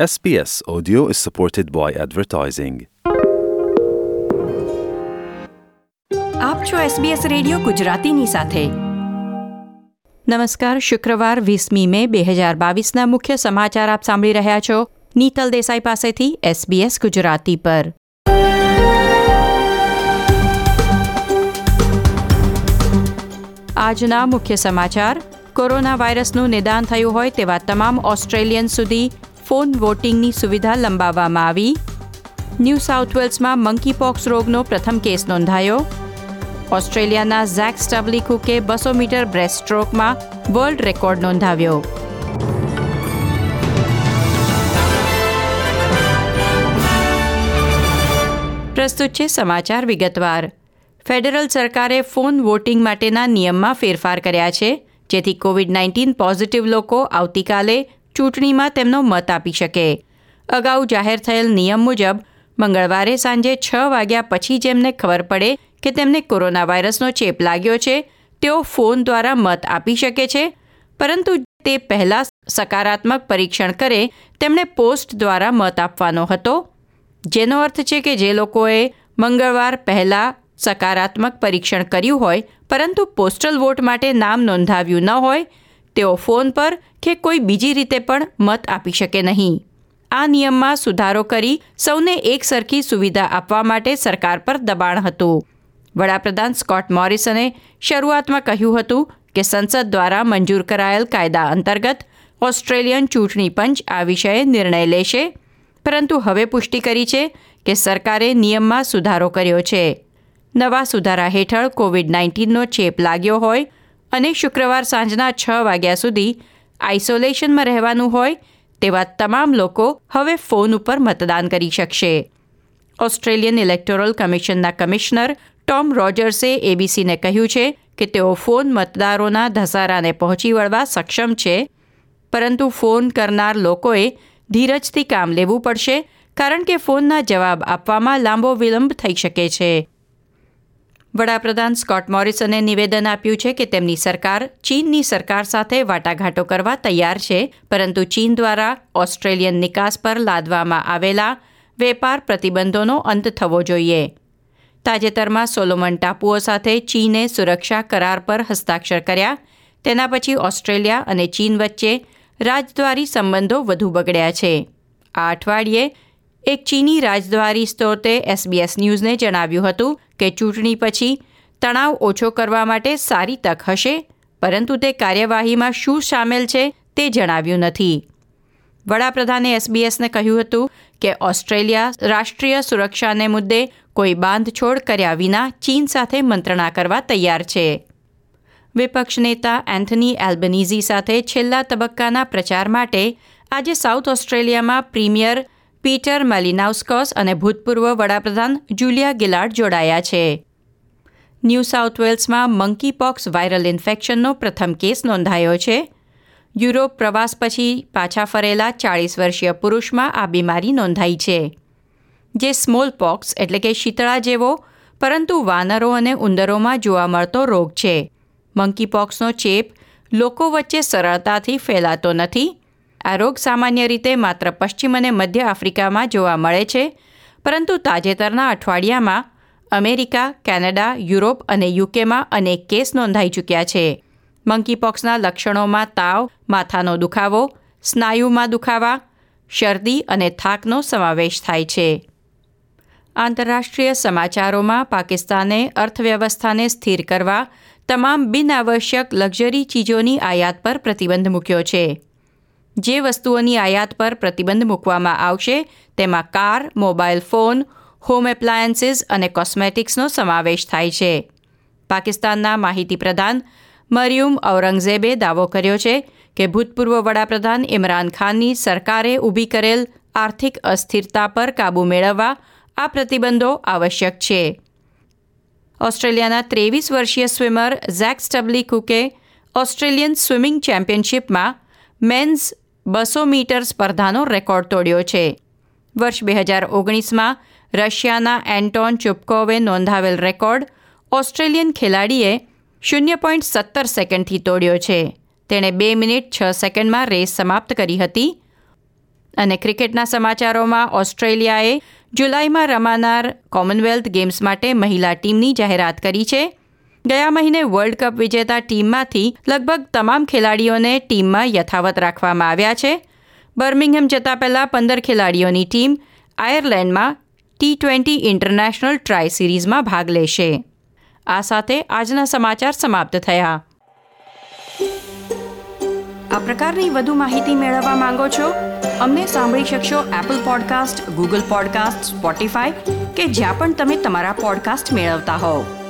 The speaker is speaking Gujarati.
SBS Audio is supported by advertising. આપ છો SBS રેડિયો ગુજરાતીની સાથે. નમસ્કાર, શુક્રવાર વીસમી મે બે હજાર બાવીસના મુખ્ય સમાચાર આપ સાંભળી રહ્યા છો. નીતલ દેસાઈ પાસેથી SBS ગુજરાતી પર. આજના મુખ્ય સમાચાર. કોરોના વાયરસનું નિદાન થયું હોય તેવા તમામ ઓસ્ટ્રેલિયન સુધી ફોન વોટિંગની સુવિધા લંબાવવામાં આવી. ન્યૂ સાઉથ વેલ્સમાં મંકી પોક્સ રોગનો પ્રથમ કેસ નોંધાયો. ઓસ્ટ્રેલિયાના ઝેક સ્ટબલી કુકે બસો મીટર બ્રેસ્ટ સ્ટ્રોકમાં વર્લ્ડ રેકોર્ડ નોંધાવ્યો. પ્રસ્તુત છે સમાચાર વિગતવાર. ફેડરલ સરકારે ફોન વોટિંગ માટેના નિયમમાં ફેરફાર કર્યા છે, જેથી કોવિડ નાઇન્ટીન પોઝિટિવ લોકો આવતીકાલે ચૂંટણીમાં તેમનો મત આપી શકે. અગાઉ જાહેર થયેલ નિયમ મુજબ, મંગળવારે સાંજે છ વાગ્યા પછી જેમને ખબર પડે કે તેમને કોરોના વાયરસનો ચેપ લાગ્યો છે, તેઓ ફોન દ્વારા મત આપી શકે છે, પરંતુ તે પહેલાં સકારાત્મક પરીક્ષણ કરે, તેમણે પોસ્ટ દ્વારા મત આપવાનો હતો. જેનો અર્થ છે કે જે લોકોએ મંગળવાર પહેલાં સકારાત્મક પરીક્ષણ કર્યું હોય, પરંતુ પોસ્ટલ વોટ માટે નામ નોંધાવ્યું ન હોય તેઓ ફોન પર કે કોઈ બીજી રીતે પણ મત આપી શકે નહીં. આ નિયમમાં સુધારો કરી સૌને એક સરખી સુવિધા આપવા માટે સરકાર પર દબાણ હતું. વડાપ્રધાન સ્કોટ મોરિસને શરૂઆતમાં કહ્યું હતું કે સંસદ દ્વારા મંજૂર કરાયેલ કાયદા અંતર્ગત ઓસ્ટ્રેલિયન ચૂંટણી પંચ આ વિષયે નિર્ણય લેશે. પરંતુ હવે પુષ્ટિ કરી છે કે સરકારે નિયમમાં સુધારો કર્યો છે. નવા સુધારા હેઠળ કોવિડ નાઇન્ટીનનો ચેપ લાગ્યો હોય અને શુક્રવાર સાંજના છ વાગ્યા સુધી આઇસોલેશનમાં રહેવાનું હોય તેવા તમામ લોકો હવે ફોન ઉપર મતદાન કરી શકશે. ઓસ્ટ્રેલિયન ઇલેક્ટોરલ કમિશનના કમિશનર ટોમ રોજર્સે એબીસીને કહ્યું છે કે તેઓ ફોન મતદારોના ધસારાને પહોંચી વળવા સક્ષમ છે, પરંતુ ફોન કરનાર લોકોએ ધીરજથી કામ લેવું પડશે, કારણ કે ફોનના જવાબ આપવામાં લાંબો વિલંબ થઈ શકે છે. વડાપ્રધાન સ્કોટ મોરિસને નિવેદન આપ્યું છે કે તેમની સરકાર ચીનની સરકાર સાથે વાટાઘાટો કરવા તૈયાર છે, પરંતુ ચીન દ્વારા ઓસ્ટ્રેલિયન નિકાસ પર લાદવામાં આવેલા વેપાર પ્રતિબંધોનો અંત થવો જોઈએ. તાજેતરમાં સોલોમન ટાપુઓ સાથે ચીને સુરક્ષા કરાર પર હસ્તાક્ષર કર્યા. તેના પછી ઓસ્ટ્રેલિયા અને ચીન વચ્ચે રાજદ્વારી સંબંધો વધુ બગડ્યા છે. આ અઠવાડિયે એક ચીની રાજદ્વારી સ્ત્રોતે એસબીએસ ન્યૂઝને જણાવ્યું હતું કે ચૂંટણી પછી તણાવ ઓછો કરવા માટે સારી તક હશે, પરંતુ તે કાર્યવાહીમાં શું સામેલ છે તે જણાવ્યું નથી. વડાપ્રધાને એસબીએસને કહ્યું હતું કે ઓસ્ટ્રેલિયા રાષ્ટ્રીય સુરક્ષાને મુદ્દે કોઈ બાંધછોડ કર્યા વિના ચીન સાથે મંત્રણા કરવા તૈયાર છે. વિપક્ષ નેતા એન્થની એલ્બનીઝી સાથે છેલ્લા તબક્કાના પ્રચાર માટે આજે સાઉથ ઓસ્ટ્રેલિયામાં પ્રીમિયર પીટર મેલિનાઉસ્કસ અને ભૂતપૂર્વ વડાપ્રધાન જુલિયા ગિલાર્ડ જોડાયા છે. ન્યૂ સાઉથ વેલ્સમાં મંકી પોક્સ વાયરલ ઇન્ફેક્શનનો પ્રથમ કેસ નોંધાયો છે. યુરોપ પ્રવાસ પછી પાછા ફરેલા ચાળીસ વર્ષીય પુરુષમાં આ બીમારી નોંધાઈ છે. જે સ્મોલ પોક્સ એટલે કે શીતળા જેવો, પરંતુ વાનરો અને ઉંદરોમાં જોવા મળતો રોગ છે. મંકી પોક્સનો ચેપ લોકો વચ્ચે સરળતાથી ફેલાતો નથી આ રોગ સામાન્ય રીતે માત્ર પશ્ચિમ અને મધ્ય આફ્રિકામાં જોવા મળે છે, પરંતુ તાજેતરના અઠવાડિયામાં અમેરિકા, કેનેડા, યુરોપ અને યુકેમાં અનેક કેસ નોંધાઈ ચૂક્યા છે. મંકીપોક્સના લક્ષણોમાં તાવ, માથાનો દુખાવો, સ્નાયુમાં દુખાવા, શરદી અને થાકનો સમાવેશ થાય છે. આંતરરાષ્ટ્રીય સમાચારોમાં પાકિસ્તાને અર્થવ્યવસ્થાને સ્થિર કરવા તમામ બિનઆવશ્યક લક્ઝરી ચીજોની આયાત પર પ્રતિબંધ મૂક્યો છે. જે વસ્તુઓની આયાત પર પ્રતિબંધ મૂકવામાં આવશે, તેમાં car mobile phone, home appliances અને કોસ્મેટિક્સનો સમાવેશ થાય છે. પાકિસ્તાનના માહિતી પ્રધાન મરિયુમ ઔરંગઝેબે દાવો કર્યો છે કે ભૂતપૂર્વ વડાપ્રધાન ઇમરાન ખાનની સરકારે ઊભી કરેલ આર્થિક અસ્થિરતા પર કાબૂ મેળવવા આ પ્રતિબંધો આવશ્યક છે. ઓસ્ટ્રેલિયાના ત્રેવીસ વર્ષીય સ્વિમર ઝેક સ્ટબલી કુકે ઓસ્ટ્રેલિયન સ્વિમિંગ ચેમ્પિયનશિપમાં મેન્સ બસો મીટર સ્પર્ધાનો રેકોર્ડ તોડ્યો છે. વર્ષ બે હજાર ઓગણીસમાં રશિયાના એન્ટોન ચુપકોવે નોંધાવેલ રેકોર્ડ ઓસ્ટ્રેલિયન ખેલાડીએ શૂન્ય પોઈન્ટ સત્તર સેકન્ડથી તોડ્યો છે. તેણે બે મિનિટ છ સેકન્ડમાં રેસ સમાપ્ત કરી હતી. અને ક્રિકેટના સમાચારોમાં ઓસ્ટ્રેલિયાએ જુલાઈમાં રમાનાર કોમનવેલ્થ ગેમ્સ માટે મહિલા ટીમની જાહેરાત કરી છે. ગયા મહિને વર્લ્ડ કપ વિજેતા ટીમમાંથી લગભગ તમામ ખેલાડીઓને ટીમમાં યથાવત રાખવામાં આવ્યા છે. બર્મિંગહેમ જતા પહેલાં પંદર ખેલાડીઓની ટીમ આયર્લેન્ડમાં ટી ટ્વેન્ટી ઇન્ટરનેશનલ ટ્રાય સિરીઝમાં ભાગ લેશે. આ સાથે આજના સમાચાર સમાપ્ત થયા. આ પ્રકારની વધુ માહિતી મેળવવા માંગો છો? અમને સાંભળી શકશો Apple podcast Google podcast Spotify કે જ્યાં પણ તમે તમારા પોડકાસ્ટ મેળવતા હોવ.